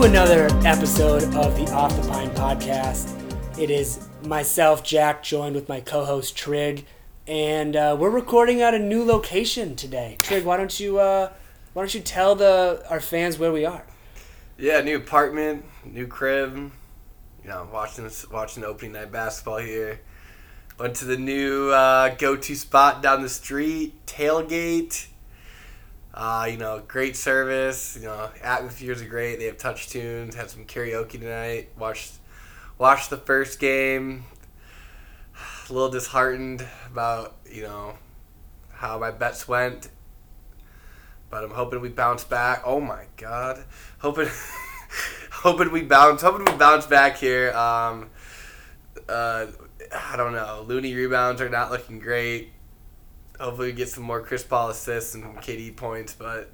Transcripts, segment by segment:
to another episode of the Off the Pine podcast. It is myself, Jack, joined with my co-host Trig, and uh, we're recording at a new location today. Trig, why don't you uh, why don't you tell the our fans where we are? Yeah, new apartment, new crib. You know, watching watching opening night basketball here. Went to the new uh, go-to spot down the street, tailgate. Uh, you know, great service. You know, atmospheres are great. They have touch tunes. Had some karaoke tonight. Watched watched the first game. A little disheartened about you know how my bets went, but I'm hoping we bounce back. Oh my god, hoping hoping we bounce hoping we bounce back here. Um, uh, I don't know. Looney rebounds are not looking great hopefully we get some more Chris Paul assists and KD points, but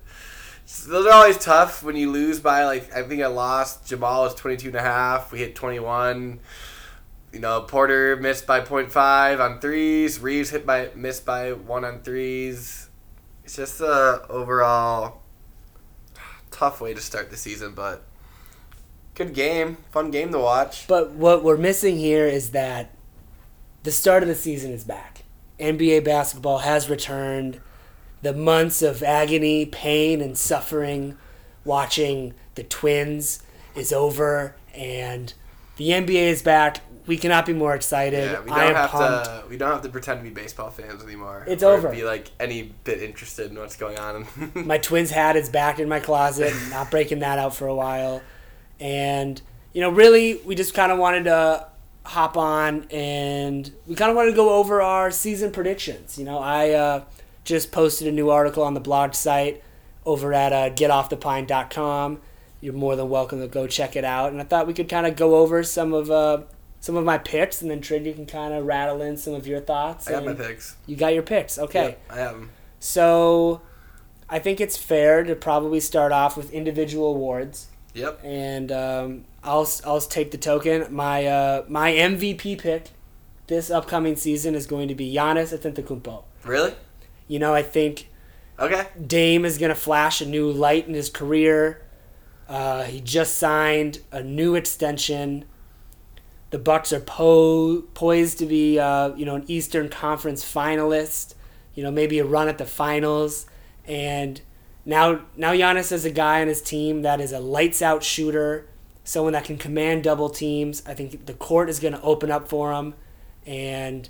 those are always tough when you lose by like I think I lost Jamal was 22 and a half. We hit 21. You know, Porter missed by 0.5 on threes. Reaves hit by missed by 1 on threes. It's just a overall tough way to start the season, but good game, fun game to watch. But what we're missing here is that the start of the season is back. NBA basketball has returned. The months of agony, pain, and suffering watching the Twins is over, and the NBA is back. We cannot be more excited. Yeah, we don't am have pumped. to. We don't have to pretend to be baseball fans anymore. It's over. Be like any bit interested in what's going on. my Twins hat is back in my closet. Not breaking that out for a while, and you know, really, we just kind of wanted to hop on and we kind of wanted to go over our season predictions. You know, I uh, just posted a new article on the blog site over at uh, getoffthepine.com. You're more than welcome to go check it out. And I thought we could kind of go over some of uh, some of my picks, and then Trig, you can kind of rattle in some of your thoughts. I got my picks. You got your picks, okay? Yep, I have 'em. So, I think it's fair to probably start off with individual awards, Yep. and um, I'll I'll take the token. My uh, my MVP pick this upcoming season is going to be Giannis Antetokounmpo. Really? You know, I think Okay. Dame is going to flash a new light in his career. Uh, he just signed a new extension. The Bucks are po- poised to be, uh, you know, an Eastern Conference finalist. You know, maybe a run at the finals. And now, now Giannis is a guy on his team that is a lights out shooter, someone that can command double teams. I think the court is going to open up for him, and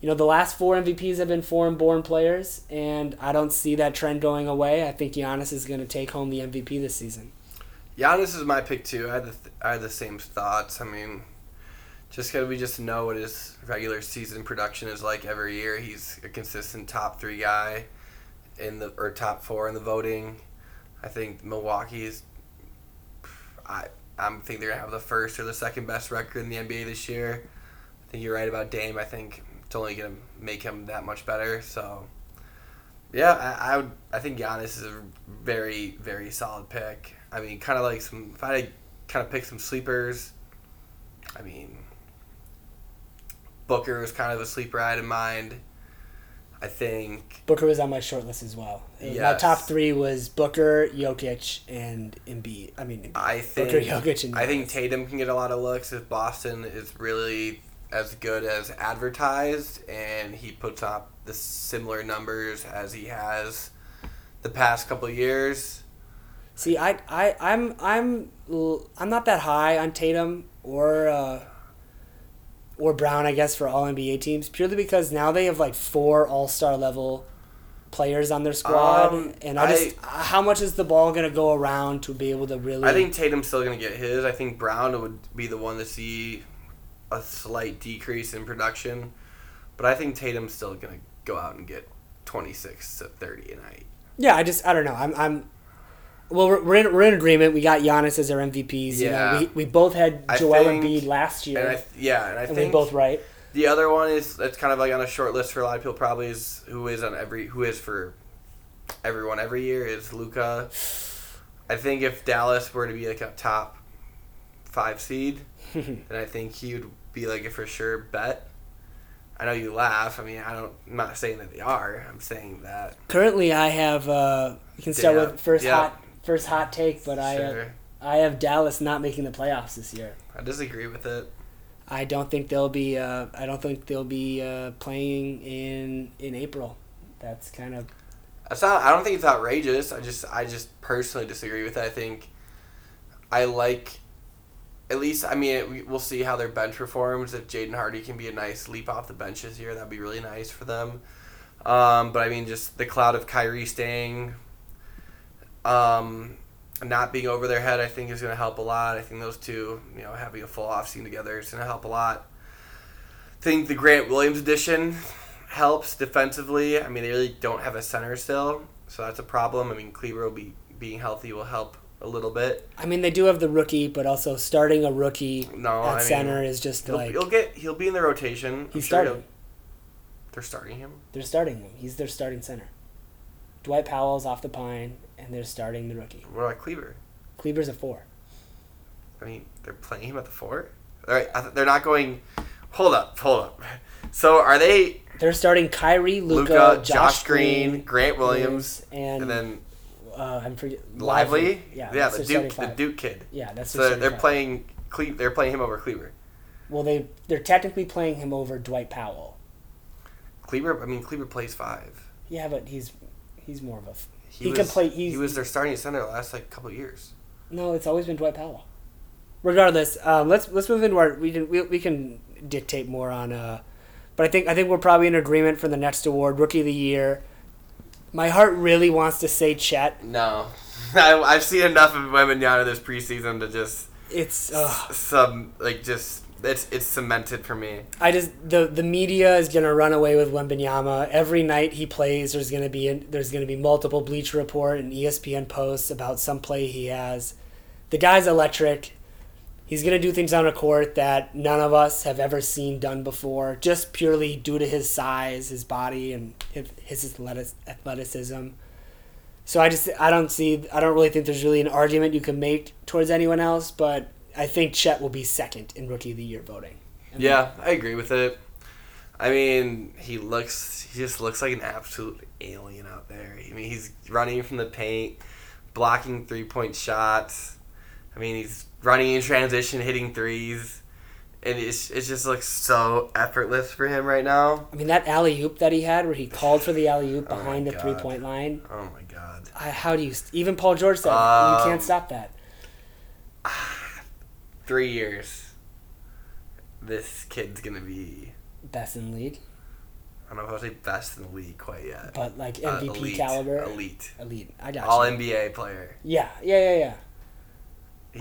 you know, the last four MVPs have been foreign born players, and I don't see that trend going away. I think Giannis is going to take home the MVP this season. Giannis is my pick too. I had the th- I had the same thoughts. I mean, just because we just know what his regular season production is like every year. He's a consistent top three guy in the or top four in the voting. I think Milwaukee's. I I think they're gonna have the first or the second best record in the NBA this year. I think you're right about Dame. I think it's only gonna make him that much better. So. Yeah, I, I would. I think Giannis is a very, very solid pick. I mean, kind of like some. If I kind of pick some sleepers, I mean, Booker was kind of a sleeper I had in mind. I think. Booker was on my short list as well. My top three was Booker, Jokic, and Embiid. I mean, I think. Booker, Jokic, and I think Tatum can get a lot of looks if Boston is really as good as advertised, and he puts up the similar numbers as he has the past couple of years. See, I, I, I'm, I'm, I'm not that high on Tatum or, uh, or Brown, I guess, for all NBA teams, purely because now they have like four All Star level players on their squad, Um, and I just, how much is the ball gonna go around to be able to really? I think Tatum's still going to get his. I think Brown would be the one to see a slight decrease in production, but I think Tatum's still going to go out and get 26 to 30 a night. Yeah, I just, I don't know. I'm, I'm. Well, we're, we're in we're in agreement. We got Giannis as our MVPs. You Yeah. know, we, we both had I Joel think- Embiid last year, And I yeah, and I we think both right. the other one is that's kind of like on a short list for a lot of people probably is who is on every who is for everyone every year is Luka. I think if Dallas were to be like a top five seed, then I think he would be like a for sure bet. I know you laugh. I mean, I don't. I'm not saying that they are. I'm saying that. Currently, I have. Uh, we can start Yeah, with first yeah. hot first hot take, but I Sure. I have Dallas not making the playoffs this year. I disagree with it. I don't think they'll be. Uh, I don't think they'll be uh, playing in in April. That's kind of. That's not. I don't think it's outrageous. I just. I just personally disagree with it. I think. I like. At least, I mean, we- we'll see how their bench performs. If Jaden Hardy can be a nice leap off the bench this year, that'd be really nice for them. Um, but I mean, just the cloud of Kyrie staying, um, not being over their head, I think is going to help a lot. I think those two, you know, having a full off season together is going to help a lot. I think the Grant Williams addition helps defensively. I mean, they really don't have a center still, so that's a problem. I mean, Kleber will be being healthy will help a little bit. I mean, they do have the rookie, but also starting a rookie No, at I mean, center is just He'll, like he'll get he'll be in the rotation. He's sure starting. They're starting him. They're starting him. He's their starting center. Dwight Powell's off the pine, and they're starting the rookie. What about Kleber? Kleber's a four. I mean, they're playing him at the four. All right, th- they're not going. Hold up, hold up. So are they They're starting Kyrie, Luka, Josh, Josh Green, Green, Grant Williams, and, and then uh, I'm forget Lively? Yeah, yeah, the Duke, the. Duke kid. Yeah, that's So they're, playing Cle- They're playing him over Kleber. Well, they they're technically playing him over Dwight Powell. Kleber, I mean, Kleber plays five. Yeah, but he's he's more of a. f- He, He was, can play- he's- he was their starting center the last like couple years. No, it's always been Dwight Powell. Regardless, um, let's let's move into our we can we, we can dictate more on. Uh, but I think I think we're probably in agreement for the next award, Rookie of the Year. My heart really wants to say Chet. No, I, I've seen enough of Wembanyama this preseason to just It's uh, some like just it's it's cemented for me. I just the the media is gonna run away with Wembanyama. Every night he plays, there's gonna be there's gonna be multiple Bleacher Report and ESPN posts about some play he has. The guy's electric. He's gonna do things on a court that none of us have ever seen done before, just purely due to his size, his body, and his athleticism. So I just I don't see I don't really think there's really an argument you can make towards anyone else, but I think Chet will be second in Rookie of the Year voting. And Yeah, I agree with it. I mean, he looks he just looks like an absolute alien out there. I mean, he's running from the paint, blocking three point shots. I mean, he's running in transition, hitting threes. And it's, it just looks so effortless for him right now. I mean, that alley oop that he had, where he called for the alley oop Oh behind the three point line. Oh my god. I, how do you? Even Paul George said you Um, can't stop that. Three years. This kid's gonna be Best in the league, I don't know if I'll say best in the league quite yet. but like Uh, MVP elite, caliber, Elite. elite. I got All you. NBA player. Yeah, yeah, yeah, yeah.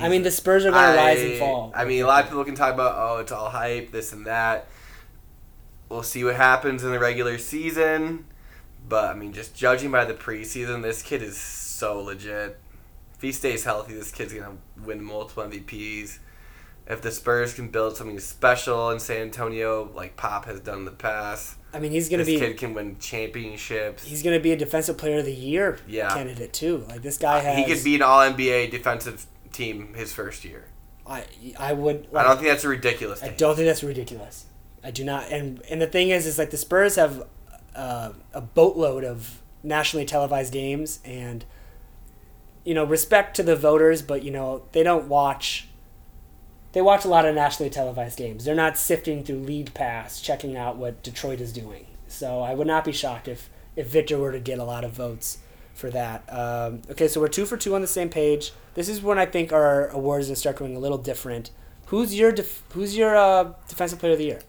I mean, the Spurs are going to rise and fall. I mean, a lot of people can talk about, oh, it's all hype, this and that. We'll see what happens in the regular season. But, I mean, just judging by the preseason, this kid is so legit. If he stays healthy, this kid's going to win multiple MVPs. If the Spurs can build something special in San Antonio, like Pop has done in the past, I mean, he's going to this be This kid can win championships. he's going to be a defensive player of the year Yeah. candidate too. Like this guy has. he could be an All NBA defensive team his first year. I I would. I don't think that's a ridiculous I don't think that's ridiculous. I do not. And and the thing is, is like the Spurs have uh, a boatload of nationally televised games, and you know, respect to the voters, but you know, they don't watch. They watch a lot of nationally televised games. They're not sifting through League Pass, checking out what Detroit is doing. So I would not be shocked if if Victor were to get a lot of votes for that. Um, okay, so we're two for two on the same page. This is when I think our awards will start going a little different. Who's your def- Who's your uh, defensive player of the year?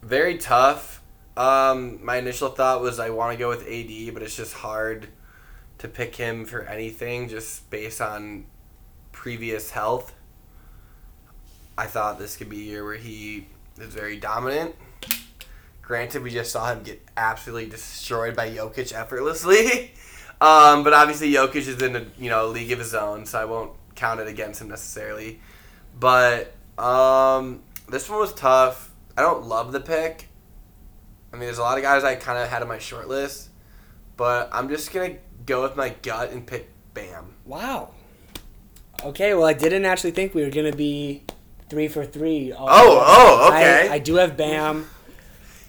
Very tough. Um, my initial thought was I want to go with AD, but it's just hard to pick him for anything just based on previous health. I thought this could be a year where he is very dominant. Granted, we just saw him get absolutely destroyed by Jokic effortlessly. Um, but obviously, Jokic is in a you know league of his own, so I won't count it against him necessarily. But um, this one was tough. I don't love the pick. I mean, there's a lot of guys I kind of had on my short list, but I'm just gonna go with my gut and pick Bam. Wow. Okay, well, I didn't actually think we were gonna be three for three. all Oh, oh, okay. I, I do have Bam.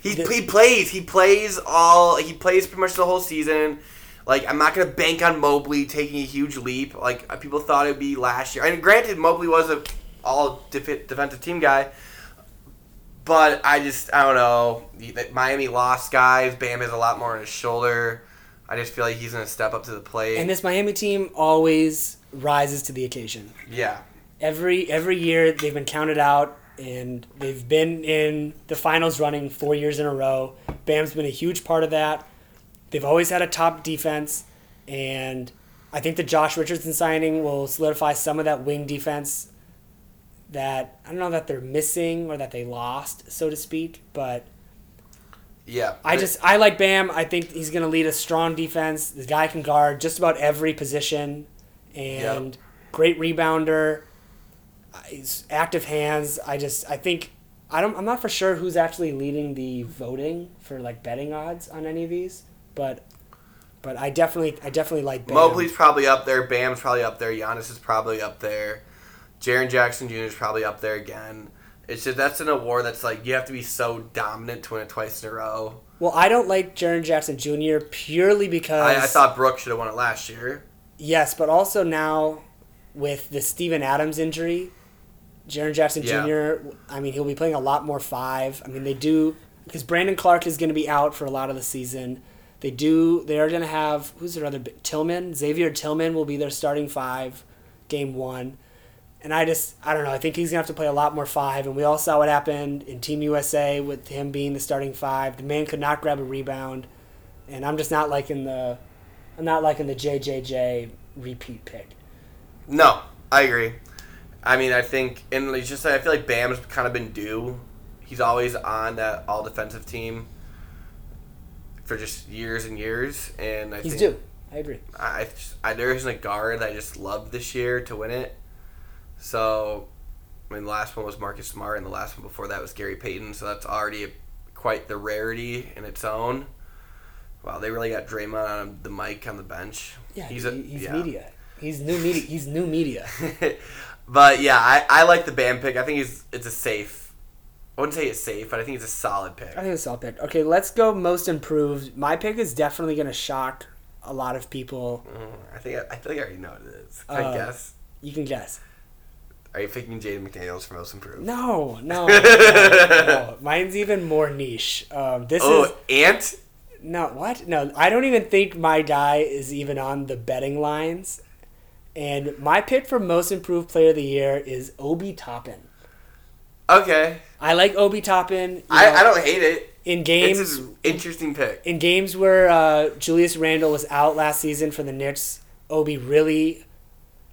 He, The- he plays. He plays all. He plays pretty much the whole season. Like I'm not gonna bank on Mobley taking a huge leap. Like uh, people thought it'd be last year. And granted, Mobley was a all def- defensive team guy, but I just I don't know. Miami lost guys. Bam has a lot more on his shoulder. I just feel like he's gonna step up to the plate. And this Miami team always rises to the occasion. yeah, Every every year they've been counted out and they've been in the finals running four years in a row. Bam's been a huge part of that. They've always had a top defense, and I think the Josh Richardson signing will solidify some of that wing defense that I don't know that they're missing or that they lost, so to speak. But yeah. I just I like Bam. I think he's going to lead a strong defense. The guy can guard just about every position, and great rebounder. He's active hands. I just I think I don't I'm not for sure who's actually leading the voting for like betting odds on any of these, but but I definitely I definitely like Bam. Mobley's probably up there. Bam's probably up there. Giannis is probably up there. Jaren Jackson Jr. is probably up there again. It's just that's an award that's like you have to be so dominant to win it twice in a row. Well, I don't like Jaren Jackson Jr. purely because I, I thought Brook should have won it last year. Yes, but also now with the Steven Adams injury, Jaren Jackson Yeah. Jr. I mean, he'll be playing a lot more five. I mean, they do because Brandon Clarke is going to be out for a lot of the season. They do. They are going to have who's their other Tillman? Xavier Tillman will be their starting five, game one. And I just I don't know. I think he's gonna have to play a lot more five. And we all saw what happened in Team USA with him being the starting five. The man could not grab a rebound, and I'm just not liking the I'm not liking the JJJ repeat pick. No, I agree. I mean, I think, and it's just I feel like Bam's kind of been due. He's always on that all defensive team for just years and years, and I He's think due. I agree. I, I there isn't a guard I just loved this year to win it. So, I mean, the last one was Marcus Smart, and the last one before that was Gary Payton. So that's already a, quite the rarity in its own. Wow, they really got Draymond on the mic on the bench. Yeah, he's a he's yeah. media. He's new media. He's new media. but yeah, I, I like the Bam pick. I think he's it's a safe. I wouldn't say it's safe, but I think it's a solid pick. I think it's a solid pick. Okay, let's go most improved. My pick is definitely going to shock a lot of people. Mm, I think I, I feel like I already know what it is. Can Uh, I guess? You can guess. Are you picking Jaden McDaniels for most improved? No, no, no, no. Mine's even more niche. Um, this is Oh, Ant. no what? No, I don't even think my guy is even on the betting lines. And my pick for most improved player of the year is Obi Toppin. Okay, I like Obi Toppin. I, know, I don't hate it. in It's games. an interesting pick. in games where uh, Julius Randle was out last season for the Knicks, Obi really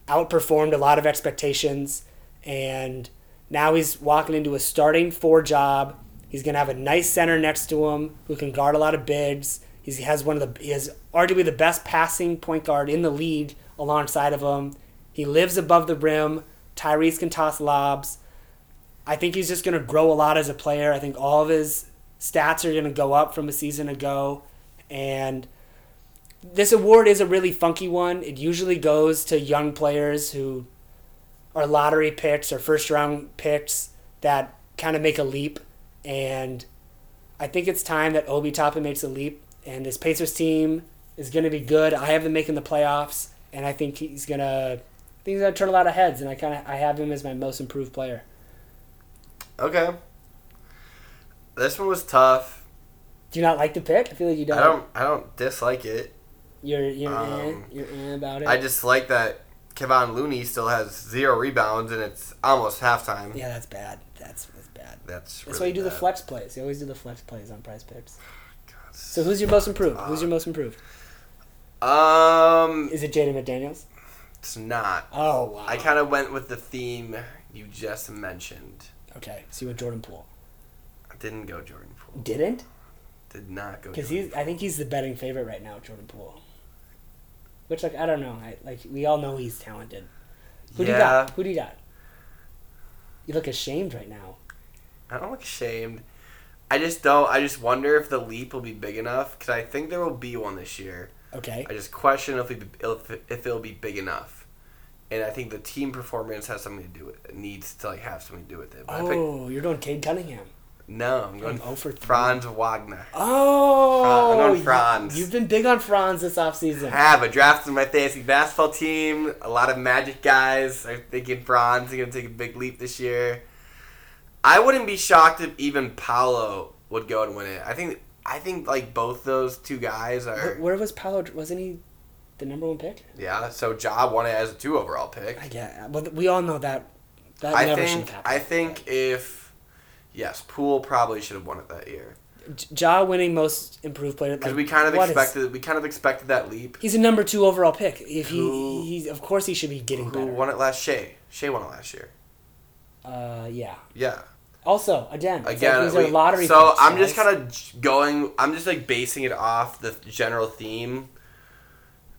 outperformed a lot of expectations, and now he's walking into a starting four job. He's gonna have a nice center next to him who can guard a lot of bigs. He's, he has one of the he has arguably the best passing point guard in the league alongside of him. He lives above the rim. Tyrese can toss lobs. I think he's just going to grow a lot as a player. I think all of his stats are going to go up from a season ago. And this award is a really funky one. It usually goes to young players who are lottery picks or first round picks that kind of make a leap. And I think it's time that Obi Toppin makes a leap. And this Pacers team is going to be good. I have them making the playoffs. And I think he's going to. I think he's gonna turn a lot of heads, and I kind of I have him as my most improved player. Okay. This one was tough. Do you not like the pick? I feel like you don't. I don't. I don't dislike it. You're you're Um, in, you're in about it. I just like that Kevon Looney still has zero rebounds and it's almost halftime. yeah, that's bad. That's that's bad. That's That's really why you do the flex plays. You always do the flex plays on Prize Picks. So who's your most improved? Who's your most improved? Um, Is it Jaden McDaniels? it's not. Oh wow. I kind of went with the theme you just mentioned. okay. So you went Jordan Poole. I didn't go Jordan Poole. Didn't? Did not go. Because Jordan he's I think he's the betting favorite right now, Jordan Poole. Which like I don't know. I like we all know he's talented. Who do you Yeah. got? Who do you got? You look ashamed right now. I don't look ashamed. I just don't. I just wonder if the leap will be big enough because I think there will be one this year. Okay. I just question if, it, if if it'll be big enough, and I think the team performance has something to do with it. Needs to like have something to do with it. But Oh, you're doing Cade Cunningham. No, I'm going I'm 0 for Franz Wagner. Oh, I'm going Franz. You've been big on Franz this offseason. I have. I drafted my fantasy basketball team. A lot of Magic guys. I'm thinking Franz is going to take a big leap this year. I wouldn't be shocked if even Paolo would go and win it. I think. I think like both those two guys Where, are. where was Paolo? Wasn't he the number one pick? Yeah. So Ja won it as a two overall pick. I get. Well, we all know that. That I never should think. have happened. I think if. Yes, Poole probably should have won it that year Ja winning most improved player. because like, we kind of what is- expected. we kind of expected that leap. he's a number two overall pick. If Who- he, he's of course he should be getting Who better. won it last? Shai. Shai won it last year. Uh, yeah. Yeah. Also, again, Again, like these we- are lottery. so picks, I'm just kind of going. I'm just like basing it off the general theme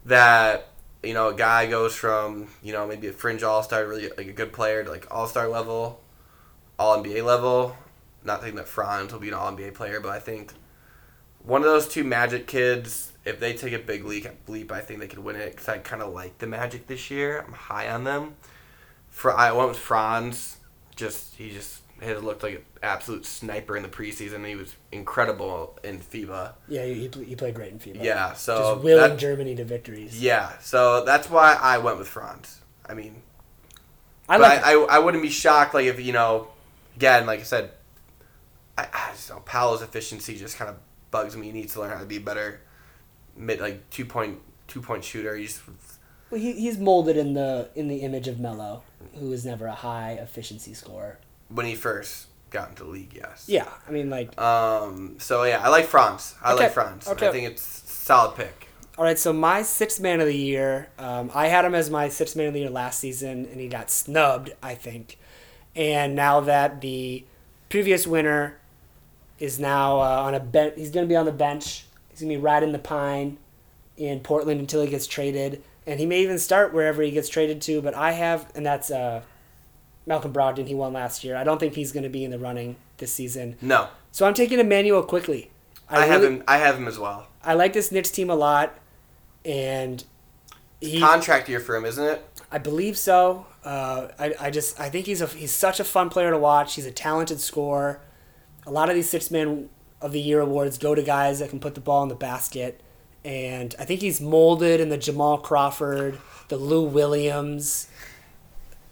that you know a guy goes from you know maybe a fringe all star, really like a good player, to like all star level, all NBA level. Not thinking that Franz will be an all NBA player, but I think one of those two Magic kids, if they take a big leap, leap I think they could win it because I kind of like the Magic this year. I'm high on them. For I went with Franz. Just he just has looked like an absolute sniper in the preseason. He was incredible in FIBA. Yeah, he, he played great in FIBA. Yeah, so just willing that- Germany to victories. yeah, so that's why I went with Franz. I mean, I like. I, I, I wouldn't be shocked like if you know, again, like I said, I, I just know Paolo's efficiency just kind of bugs me. He needs to learn how to be better, mid like two point two point shooter. He's well, he, he's molded in the in the image of Melo, who was never a high efficiency scorer. when he first got into the league, yes. Yeah, I mean, like, Um. So yeah, I like Franz. I Okay, like Franz. okay. I think it's solid pick. all right. So my sixth man of the year, um, I had him as my sixth man of the year last season, and he got snubbed, I think. And now that the previous winner is now uh, on a bench, he's going to be on the bench. He's going to be riding the pine in Portland until he gets traded, and he may even start wherever he gets traded to. But I have, and that's uh, Malcolm Brogdon. He won last year. I don't think he's going to be in the running this season. No, So I'm taking Immanuel Quickley. I, have really- him. I have him as well. I like this Knicks team a lot, and he, Contract year for him, isn't it? I believe so. Uh, I, I just I think he's a he's such a fun player to watch. He's a talented scorer. A lot of these six man of the year awards go to guys that can put the ball in the basket, and I think he's molded in the Jamal Crawford, the Lou Williams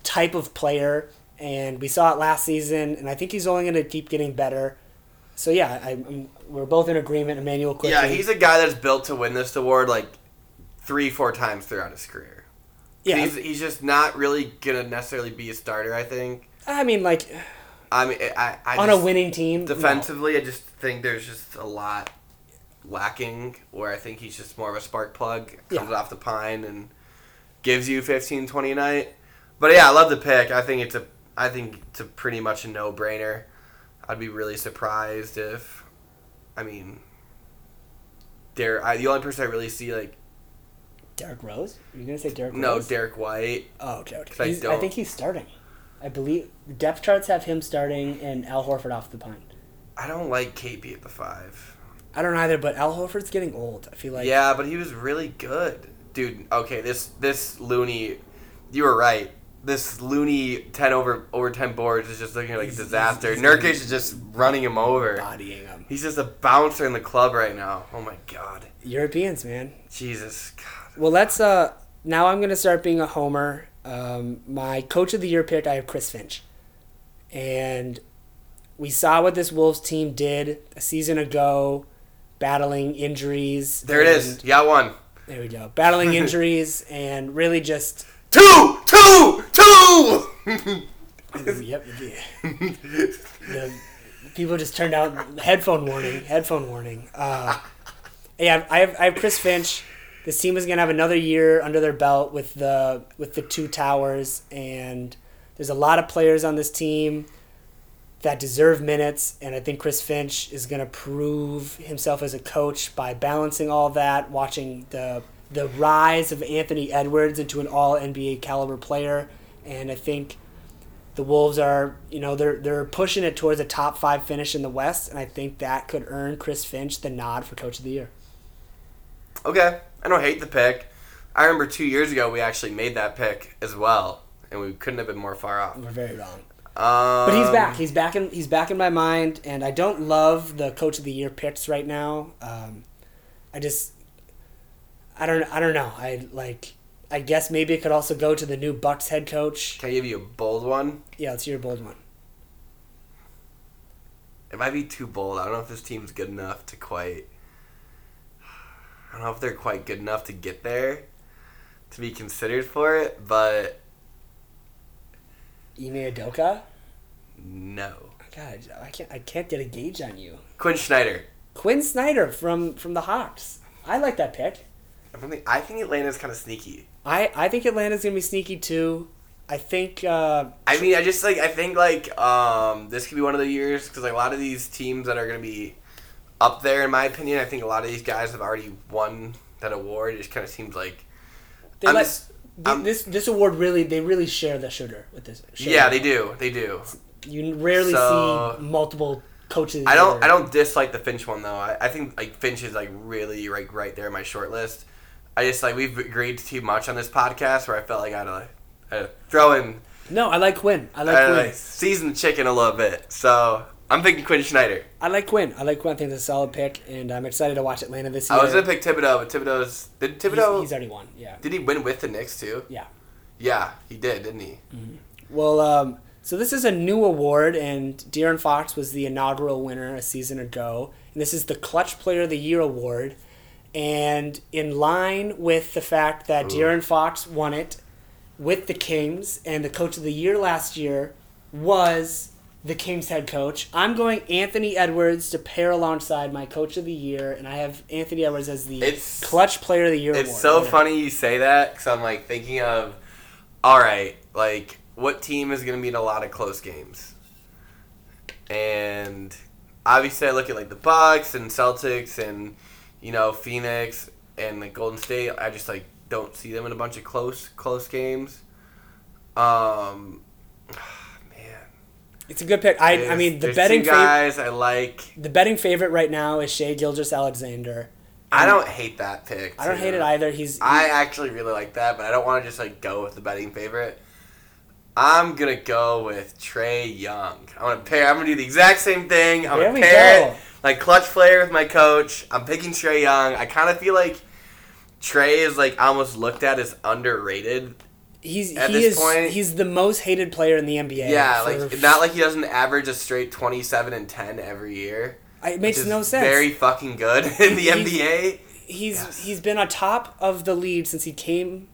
type of player. And we saw it last season, and I think he's only going to keep getting better. So yeah, I, I'm, we're both in agreement. Immanuel Quickley. Yeah, he's a guy that's built to win this award like three, four times throughout his career. yeah. He's, he's just not really gonna necessarily be a starter. I think. I mean, like I mean, I, I on just, a winning team, no. defensively, I just think there's just a lot lacking. Where I think he's just more of a spark plug. Comes Yeah. off the pine and gives you 15, 20 a night. But yeah, I love the pick. I think it's a, I think it's a pretty much a no brainer. I'd be really surprised if, I mean, there. I, the only person I really see like Derrick Rose? Are you gonna say Derrick Rose? no? Derrick White. Oh, okay, okay. I I, think he's starting. I believe depth charts have him starting and Al Horford off the pine. I don't like KP at the five. I don't either, but Al Horford's getting old. I feel like yeah, but he was really good, dude. Okay, this this Looney, you were right. This Looney ten over over ten boards is just looking like a He's- disaster. he's- Nurkic is just running him over. bodying him. He's just a bouncer in the club right now. Oh my god, Europeans, man. Jesus, God. Well, let's. Uh, now I'm gonna start being a homer. Um, my coach of the year pick, I have Chris Finch, and we saw what this Wolves team did a season ago, battling injuries. There it is. You got one. There we go. Battling injuries and really just. Two, two, two. yep. The people just turned out headphone warning. Headphone warning. Uh, yeah, I have I have Chris Finch. This team is gonna have another year under their belt with the with the two towers, and there's a lot of players on this team that deserve minutes, and I think Chris Finch is gonna prove himself as a coach by balancing all that, watching the the rise of Anthony Edwards into an All NBA caliber player, and I think the Wolves are, you know, they're they're pushing it towards a top five finish in the West, and I think that could earn Chris Finch the nod for Coach of the Year. Okay, I don't hate the pick. I remember two years ago we actually made that pick as well, and we couldn't have been more far off. We're very wrong. Um, But he's back. He's back in. He's back in my mind, and I don't love the coach of the year picks right now. Um, I just, I don't. I don't know. I like. I guess maybe it could also go to the new Bucks head coach. Can I give you a bold one? Yeah, let's hear a bold one. It might be too bold. I don't know if this team's good enough to quite. I don't know if they're quite good enough to get there, to be considered for it. But Ime Udoka. no, God, I can't. I can't get a gauge on you. Quinn Snyder. Quinn Snyder from from the Hawks. I like that pick. I think I think Atlanta's kind of sneaky. I I think Atlanta's gonna be sneaky too. I think. Uh, I mean, I just like I think like um this could be one of the years because like a lot of these teams that are gonna be up there in my opinion. I think a lot of these guys have already won that award. It just kind of seems like they I'm let, just- I'm- this this award really they really share the sugar with this. share yeah, they do, they do. You rarely So- see multiple coaches. I don't I don't dislike the Finch one though. I, I think like Finch is like really like right there in my short list. I just like we've agreed too much on this podcast where I felt like I had to, like, I had to throw in No, I like Quinn. I like I Quinn. like, season chicken a little bit. So I'm thinking Quinn Snyder. I like Quinn. I like Quinn. I think it's a solid pick, and I'm excited to watch Atlanta this year. I was gonna pick Thibodeau, but Thibodeau's did He's, Thibodeau he's already won. Yeah. did he win with the Knicks too? Yeah. Yeah, he did, didn't he? Well, um, so this is a new award, and De'Aaron Fox was the inaugural winner a season ago. And this is the Clutch Player of the Year award. And in line with the fact that De'Aaron Fox won it with the Kings, and the Coach of the Year last year was the Kings head coach, I'm going Anthony Edwards to pair alongside my Coach of the Year, and I have Anthony Edwards as the It's- Clutch Player of the Year It's award. so funny you say that because I'm like thinking of, all right, like what team is gonna be in a lot of close games, and obviously I look at like the Bucks and Celtics and you know Phoenix and like Golden State. I just like don't see them in a bunch of close close games. Um, It's a good pick. I, I mean, the betting two guys I like. The betting favorite right now is Shai Gilgeous-Alexander. I don't hate that pick. I don't hate it either. He's I actually really like that, but I don't want to just like go with the betting favorite. I'm gonna go with Trae Young. I'm gonna pair. I'm gonna do the exact same thing. I'm There gonna we pair go. it like clutch player with my coach. I'm picking Trae Young. I kind of feel like Trae is like almost looked at as underrated. He's at he this is point- he's the most hated player in the NBA. Yeah, for- like not like he doesn't average a straight 27 and 10 every year. it which makes is no sense. Very fucking good in the He's- NBA. he's Yes. he's been on top of the lead since he came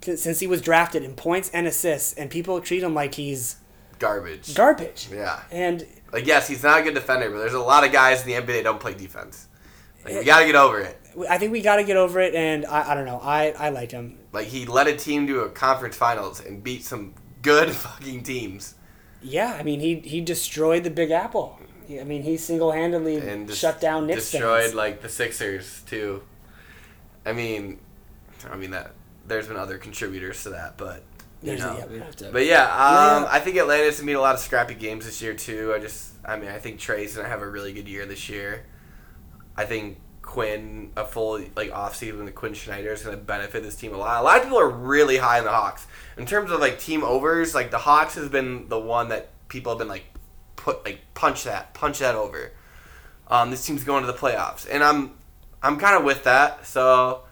since he was drafted in points and assists, and people treat him like he's Garbage. garbage. yeah. And Like yes, he's not a good defender, but there's a lot of guys in the NBA that don't play defense. Like, we gotta get over it. I think we got to get over it. And I, I don't know. I I like him. Like he led a team to a conference finals and beat some good fucking teams Yeah, I mean he he destroyed the Big Apple. I mean he single handedly and shut down Knicks destroyed fans. like the Sixers too. I mean, I mean that there's been other contributors to that, but you There's know. yeah, have to. But yeah, um, Yeah. I think Atlanta's gonna be a lot of scrappy games this year too. I just, I mean, I think Trae's gonna have a really good year this year. I think Quinn, a full like offseason with Quinn Snyder is gonna benefit this team a lot. A lot of people are really high on the Hawks in terms of like team overs. Like the Hawks has been the one that people have been like put like punch that punch that over. Um, this team's going to the playoffs, and I'm I'm kind of with that. So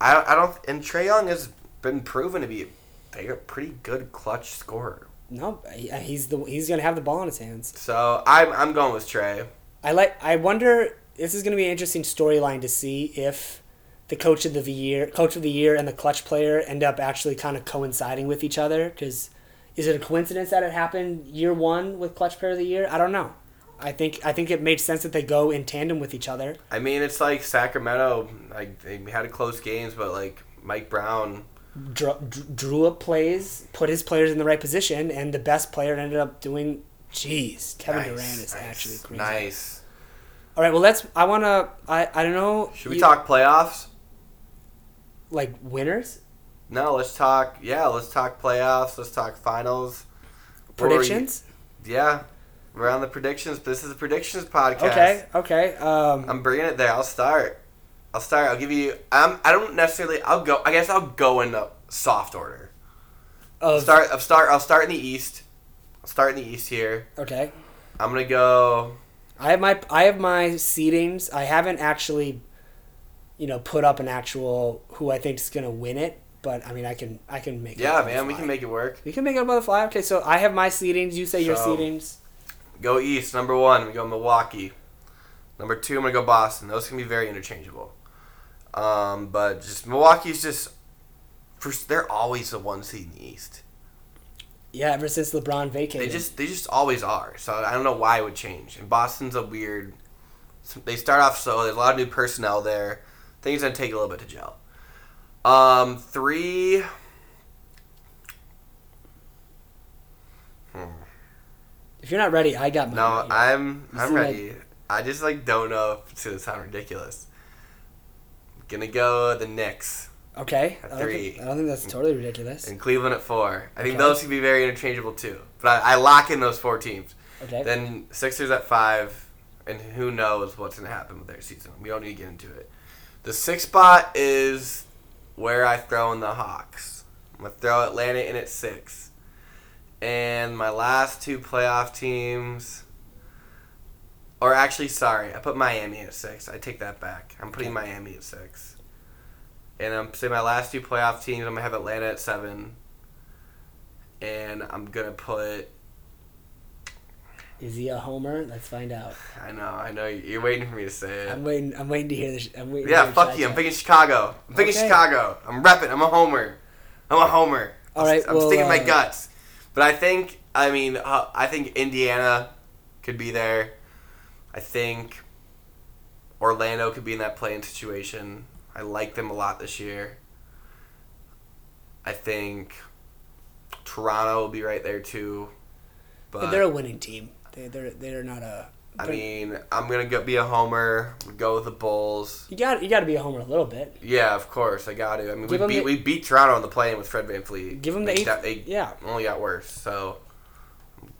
I I don't and Trae Young has been proven to be a pretty good clutch scorer. no, he's the he's gonna have the ball in his hands. So I'm I'm going with Trae. I like. I wonder. This is going to be an interesting storyline to see if the coach of the year, coach of the year, and the clutch player end up actually kind of coinciding with each other. Because is it a coincidence that it happened year one with clutch player of the year? I don't know. I think I think it made sense that they go in tandem with each other. I mean, it's like Sacramento. Like they had a close games, but like Mike Brown. Drew, drew up plays, put his players in the right position, and the best player ended up doing. Jeez, Kevin nice, Durant is nice, actually crazy. nice. All right, well let's. I wanna. I I don't know. Should we you- talk playoffs? like winners No, let's talk. Yeah, let's talk playoffs. Let's talk finals. Were you- predictions? Yeah, we're on the predictions. This is a predictions podcast. Okay, okay. Um, I'm bringing it there. I'll start. I'll start. I'll give you. Um, I don't necessarily. I'll go. I guess I'll go in the soft order. I'll of, start. I'll start. I'll start in the East. start in the East here. Okay. I'm gonna go. I have my I have my seedings. I haven't actually, you know, put up an actual who I think is gonna win it. But I mean, I can I can make. Yeah, it man, we can make it work. We can make it up on the fly. Okay, so I have my seedings. You say your seedings. Go East. Number one, we go Milwaukee. Number two, I'm gonna go Boston. Those can be very interchangeable. Um, but just Milwaukee's just, they're always the one seed in the East. Yeah, ever since LeBron vacated. They just they just always are. So I don't know why it would change. And Boston's a weird. They start off slow. There's a lot of new personnel there. Things gonna take a little bit to gel. Um, three. Hmm. If you're not ready, I got mine. No, right. I'm I'm ready. I just like don't know if it's gonna sound ridiculous. Gonna go the Knicks okay. at I don't, three. think, I don't think that's totally ridiculous. and Cleveland at four. I think Okay. those can be very interchangeable too. But I, I lock in those four teams. Okay. Then Sixers at five, and who knows what's gonna happen with their season. We don't need to get into it. The sixth spot is where I throw in the Hawks. I'm gonna throw Atlanta in at six. And my last two playoff teams or actually sorry, I put Miami at six. I take that back. I'm putting Miami at six. And I'm saying my last two playoff teams, I'm gonna have Atlanta at seven. And I'm gonna put Is he a homer? Let's find out. I know, I know you're waiting for me to say it. I'm waiting. I'm waiting to hear this. I'm waiting. Yeah, fuck you. I'm picking Chicago. I'm picking Okay. Chicago. I'm repping. I'm a homer. I'm a homer. All right, I'm well, sticking my uh, guts. But I think, I mean, uh, I think Indiana could be there. I think Orlando could be in that playing situation. I like them a lot this year. I think Toronto will be right there too. But But they're a winning team. They, they're they're not a. I mean, I'm gonna go be a homer. Go with the Bulls. you got you got to be a homer a little bit. Yeah, of course, I got to. I mean, Give we beat the- we beat Toronto on the plane with Fred VanVleet. them the eighth- that- They yeah. only got worse, so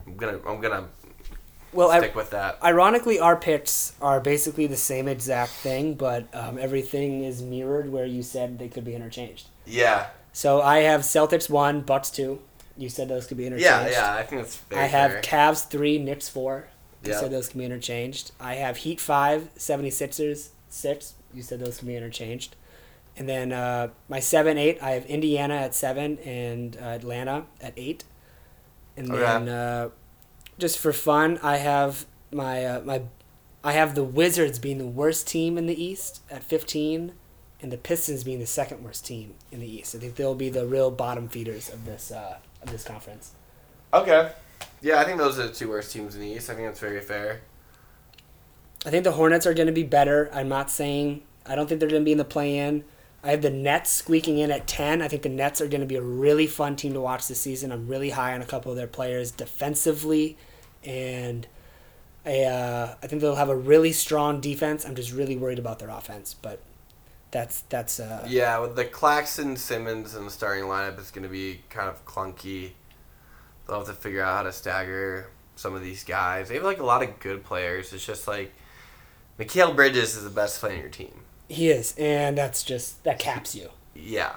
I'm gonna I'm gonna Well, I, with that. ironically, our picks are basically the same exact thing, but um, everything is mirrored where you said they could be interchanged. Yeah, So I have Celtics one, Bucks two. You said those could be interchanged. yeah, yeah. I think that's very I have fair. Cavs three, Knicks four. You Yeah. said those can be interchanged. I have Heat five, 76ers six. You said those can be interchanged. And then uh, my seven, eight, I have Indiana at seven and uh, Atlanta at eight. And Okay. then uh, just for fun, I have my uh, my I have the Wizards being the worst team in the East at fifteen, and the Pistons being the second worst team in the East. I think they'll be the real bottom feeders of this uh, of this conference. okay. Yeah, I think those are the two worst teams in the East. I think that's very fair. I think the Hornets are going to be better. I'm not saying I don't think they're going to be in the play-in. I have the Nets squeaking in at 10. I think the Nets are going to be a really fun team to watch this season. I'm really high on a couple of their players defensively, and I, uh, I think they'll have a really strong defense. I'm just really worried about their offense, but that's that's uh, Yeah, with the Claxton Simmons in the starting lineup, it's going to be kind of clunky. They'll have to figure out how to stagger some of these guys. They have like a lot of good players. It's just like Mikal Bridges is the best player in your team. he is, and that's just that caps you. Yeah,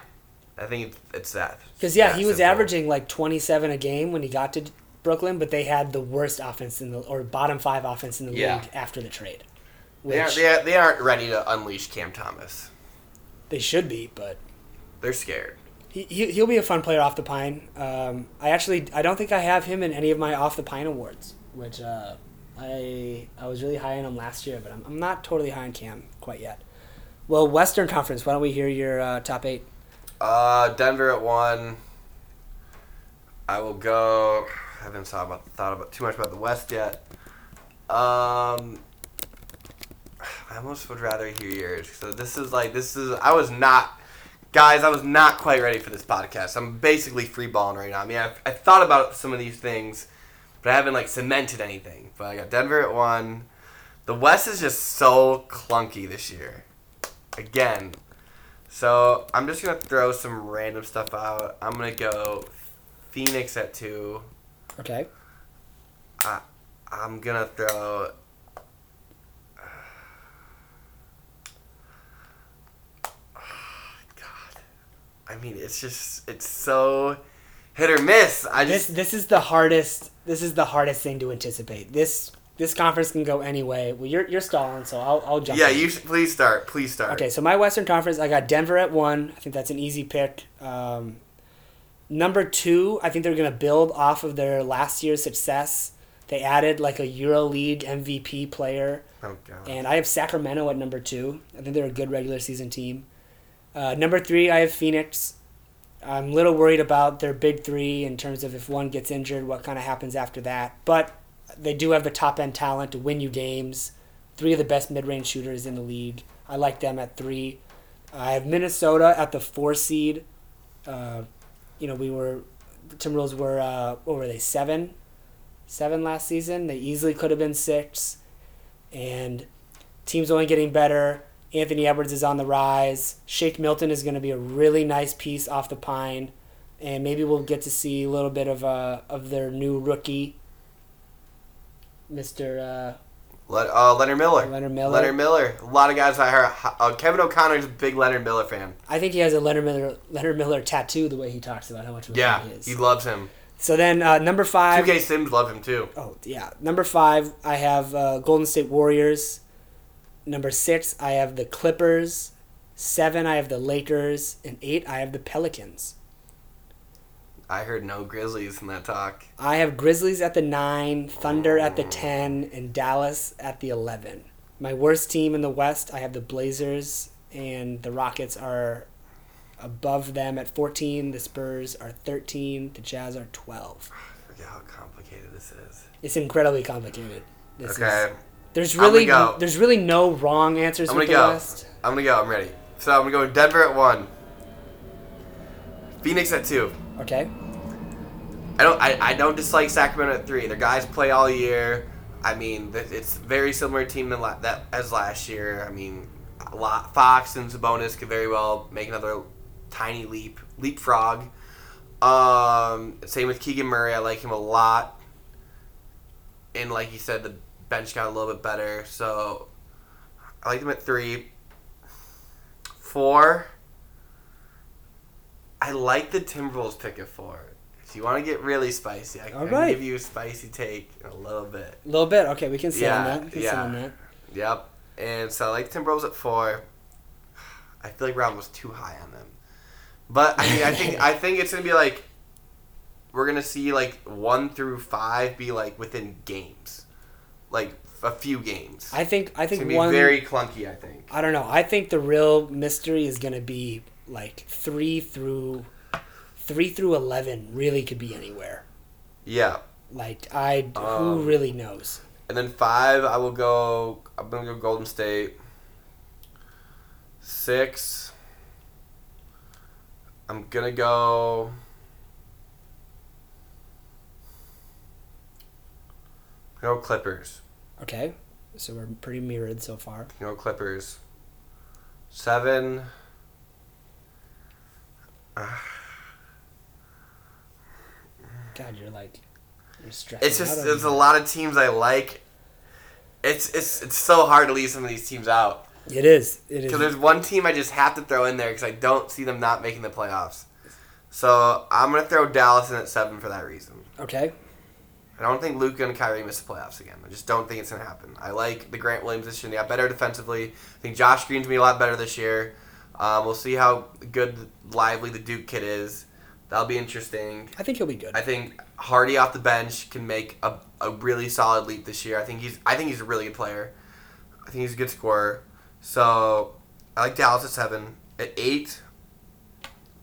I think it's, it's that. Because yeah, that he was simple. averaging like 27 a game when he got to Brooklyn, but they had the worst offense in the or bottom five offense in the Yeah. league after the trade. They aren't, they, aren't- they aren't ready to unleash Cam Thomas. they should be, but They're scared. he, he he'll be a fun player off the pine. Um, I actually I don't think I have him in any of my off the pine awards, which uh, I I was really high on him last year, but I'm, I'm not totally high on Cam quite yet. Well, Western Conference. Why don't we hear your uh, top eight? Uh, Denver at one. I will go. I haven't thought about thought about too much about the West yet. Um, I almost would rather hear yours. So this is like this is. I was not, guys. I was not quite ready for this podcast. I'm basically free balling right now. I mean, I, I thought about some of these things, but I haven't like cemented anything. But I got Denver at one. The West is just so clunky this year. Again, so I'm just gonna throw some random stuff out. I'm gonna go Phoenix at two. Okay. I I'm gonna throw. God, I mean, it's just it's so hit or miss. I This just this is the hardest. This is the hardest thing to anticipate. This this conference can go any way. Well, you're you're stalling, so I'll I'll jump. yeah. in. You should, please start. Please start. Okay, so my Western Conference, I got Denver at one. I think that's an easy pick. Um, number two, I think they're going to build off of their last year's success. They added like a EuroLeague MVP player, Oh god. and I have Sacramento at number two. I think they're a good regular season team. Uh, number three, I have Phoenix. I'm a little worried about their big three in terms of if one gets injured, what kind of happens after that. But they do have the top end talent to win you games. Three of the best mid range shooters in the league. I like them at three. I have Minnesota at the four seed. Uh, you know, we were the Timberwolves were uh, what were they seven, seven last season. They easily could have been six, and team's only getting better. Anthony Edwards is on the rise. Shake Milton is going to be a really nice piece off the pine, and maybe we'll get to see a little bit of uh, of their new rookie, Mister Let, uh, Leonard Miller. Leonard Miller. Leonard Miller. A lot of guys I heard. Uh, Kevin O'Connor's a big Leonard Miller fan. I think he has a Leonard Miller Leonard Miller tattoo. The way he talks about how much of a Yeah, fan he is. he loves him. so then uh, number five. 2K Sims love him too. Oh yeah, number five I have uh, Golden State Warriors. Number six I have the Clippers. Seven I have the Lakers, and eight I have the Pelicans. I heard no Grizzlies in that talk. I have Grizzlies at the nine, Thunder at the ten, and Dallas at the eleven. My worst team in the West I have the Blazers, and the Rockets are above them at fourteen. The Spurs are thirteen. The Jazz are twelve. I forget how complicated this is. It's incredibly complicated. This is- Okay, There's I'm gonna really go. there's really no wrong answers I'm gonna the go. West. I'm gonna go. I'm ready. So I'm gonna go Denver at one. Phoenix at two. Okay. I don't. I, I don't dislike Sacramento at three. Their guys play all year. I mean, it's very similar team than la- that as last year. I mean, lot, Fox and Sabonis could very well make another tiny leap, leapfrog. Um, same with Keegan Murray. I like him a lot. And like you said, the bench got a little bit better. So I like them at three. Four. I like the Timberwolves pick at four. If you want to get really spicy, I, All I right. can give you a spicy take a little bit. A little bit. Okay, we can sit on that. We can sit yeah. on that. Yep. And so I like Timberwolves at four. I feel like Round was too high on them. But I mean I think I think it's gonna be like we're gonna see like one through five be like within games. Like a few games. I think I it's think gonna be one very clunky, I think. I don't know. I think the real mystery is gonna be like three through three through eleven really could be anywhere. Yeah. Like I who Um, really knows? And then five, I will go. I'm gonna go Golden State. Six. I'm gonna go. Go Clippers. Okay. So we're pretty mirrored so far. Go Clippers. Seven. God, you're like you're stressing. It's just there's a lot of teams I like. It's it's it's so hard to leave some of these teams out. it. It is. It is. Because there's one team I just have to throw in there because I don't see them not making the playoffs. So I'm gonna throw Dallas in at seven for that reason. Okay. I don't think Luka and Kyrie miss the playoffs again. I just don't think it's gonna happen. I like the Grant Williams this year. They got better defensively. I think Josh Green's gonna be a lot better this year. Um, we'll see how good, Lively the Duke kid is. That'll be interesting. I think he'll be good. I think Hardy off the bench can make a, a really solid leap this year. I think he's I think he's a really good player. I think he's a good scorer. So I like Dallas at seven. At eight,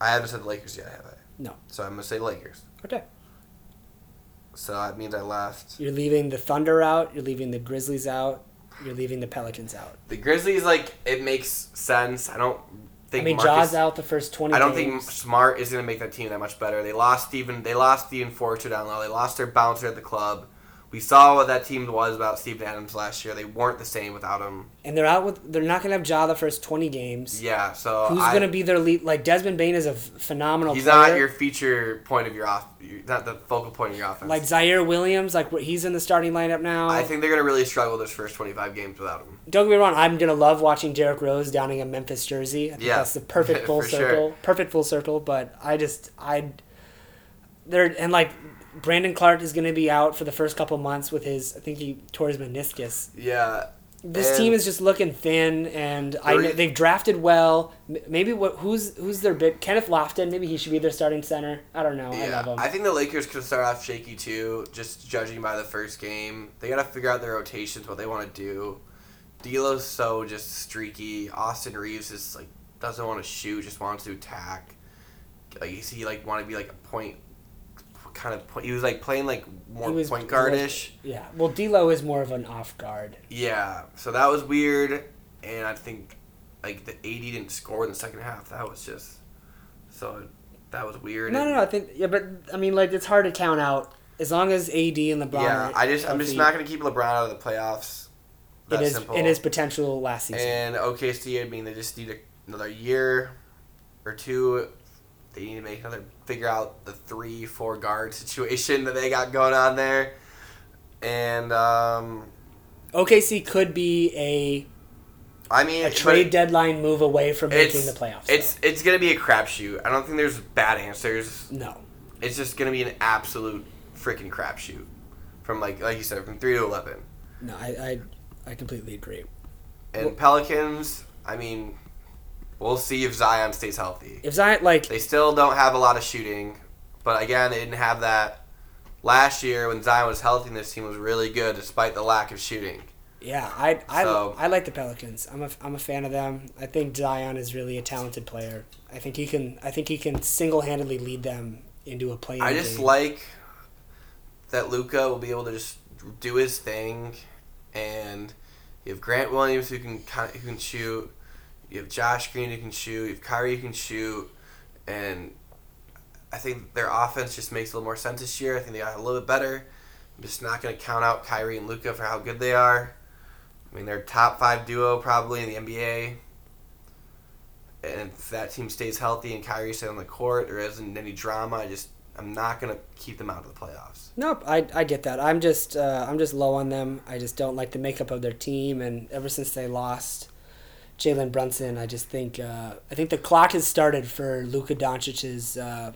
I haven't said the Lakers yet, have I? No. So I'm gonna say Lakers. Okay. So that means I left. You're leaving the Thunder out. You're leaving the Grizzlies out. You're leaving the Pelicans out. The Grizzlies, like, it makes sense. I don't think I mean, Marcus, Ja's out the first twenty. I don't think. Smart is gonna make that team that much better. They lost Steven. They lost Steven Forster down low. They lost their bouncer at the club. We saw what that team was about Steven Adams last year. They weren't the same without him. and they're out with. They're not gonna have Ja the first twenty games. Yeah. So Who's I- gonna be their lead? Like Desmond Bane is a phenomenal. He's player. not your feature point of your off. Not the focal point of your offense. like Ziaire Williams. Like he's in the starting lineup now. I think they're gonna really struggle this first 25 games without him. Don't get me wrong. I'm gonna love watching Derrick Rose donning a Memphis jersey. I think Yeah, that's the perfect full for sure. circle. Perfect full circle. But I just I they're and like Brandon Clarke is going to be out for the first couple months with his. I think he tore his meniscus. Yeah. This team is just looking thin, and I know they've drafted well. Maybe what who's who's their big Kenneth Lofton? Maybe he should be their starting center. I don't know. I Yeah, love him. I think the Lakers could start off shaky too, just judging by the first game. They got to figure out their rotations, what they want to do. D'Lo's so just streaky. Austin Reaves is like doesn't want to shoot, just wants to attack. Like he like want to be like a point, kind of. Point, he was like playing like more was- point guardish. yeah. Well, D'Lo is more of an off guard. Yeah, so that was weird, and I think like the eighty didn't score in the second half. That was just so that was weird. No, no, no. I think yeah, but I mean, like it's hard to count out as long as AD and LeBron. Yeah, I just I'm just not gonna keep LeBron out of the playoffs. in That's his simple. in his potential last season. and OKC, I mean, they just need a, another year or two. They need to make another figure out the three four guard situation that they got going on there, and um, OKC could be a I mean, a trade deadline move away from making the playoffs. it's it's gonna be a crapshoot. I don't think there's bad answers. no. It's just gonna be an absolute freaking crapshoot from like like you said from three to eleven. No, I, I I completely agree. And Well- Pelicans, I mean, we'll see if Zion stays healthy. If Zion like They still don't have a lot of shooting, but again, they didn't have that last year when Zion was healthy. and This team was really good despite the lack of shooting. yeah, I I, So- I like the Pelicans. I'm a I'm a fan of them. I think Zion is really a talented player. I think he can I think he can single handedly lead them into a play. I just like that Luka will be able to just do his thing, and you have Grant Williams who can who can shoot. You have Josh Green who can shoot. You have Kyrie who can shoot, and I think their offense just makes a little more sense this year. I think they got a little bit better. I'm just not going to count out Kyrie and Luka for how good they are. I mean, they're top five duo probably in the NBA. And if that team stays healthy and Kyrie stays on the court, there isn't any drama. I just I'm not gonna keep them out of the playoffs. Nope, I, I get that. I'm just uh, I'm just low on them. I just don't like the makeup of their team, and ever since they lost Jalen Brunson, I just think uh, I think the clock has started for Luka Doncic's uh,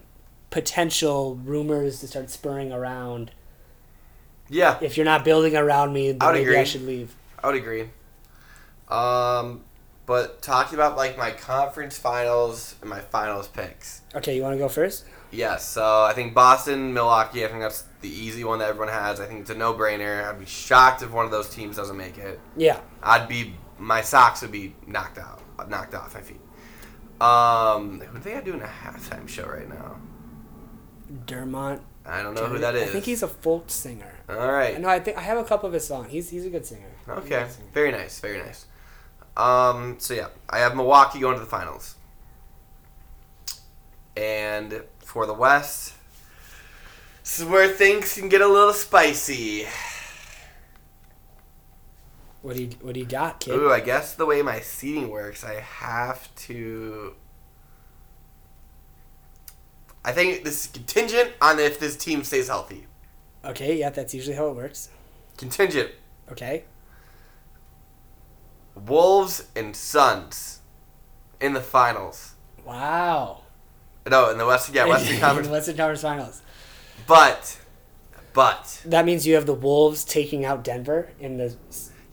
potential rumors to start spurring around. Yeah, If you're not building around me, then I maybe I should leave. I would agree. Um, but talking about like my conference finals and my finals picks. Okay, you want to go first? Yes, so I think Boston, Milwaukee. I think that's the easy one that everyone has. I think it's a no-brainer. I'd be shocked if one of those teams doesn't make it. Yeah. I'd be my socks would be knocked out, knocked off my feet. Um, who do they have doing a halftime show right now? Dermont. I don't know who that is. I think he's a folk singer. All right. No, I think I have a couple of his songs. He's he's a good singer. Okay, good singer. very nice, very nice. Um, so yeah, I have Milwaukee going to the finals, and for the West, this is where things can get a little spicy. What do you what do you got, kid? Ooh, I guess the way my seating works, I have to. I think this is contingent on if this team stays healthy. Okay, yeah, that's usually how it works. Contingent. Okay. Wolves and Suns in the finals. Wow. No, in the Western, yeah, Western In Conference. the Western Conference Finals. But, but That means you have the Wolves taking out Denver in the.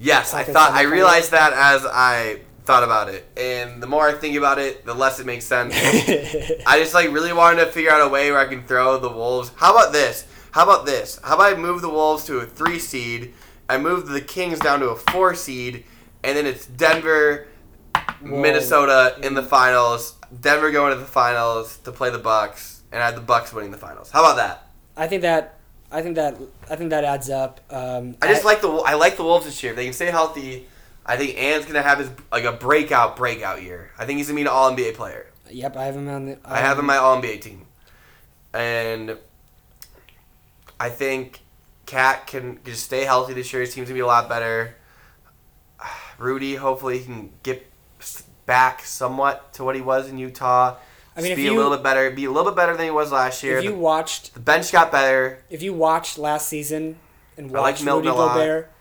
Yes, I thought I realized that as I thought about it, and the more I think about it, the less it makes sense. I just like really wanted to figure out a way where I can throw the Wolves. How about this? How about this? How about I move the Wolves to a three seed? I move the Kings down to a four seed, and then it's Denver, Whoa. Minnesota in the mm. finals. Denver going to the finals to play the Bucks, and I have the Bucks winning the finals. How about that? I think that. I think that. I think that adds up. Um, I just like the I like the Wolves this year. If they can stay healthy, I think Ant's gonna have his like a breakout breakout year. I think he's gonna be an All NBA player. Yep, I have him on the. I have him um, my All NBA team, and I think KAT can just stay healthy this year. His team's gonna be a lot better. Rudy, hopefully, he can get back somewhat to what he was in Utah. I mean, be you- a little bit better. Be a little bit better than he was last year. If you the, watched, the bench got better. if you watched last season and I like watched Rudy. Gobert,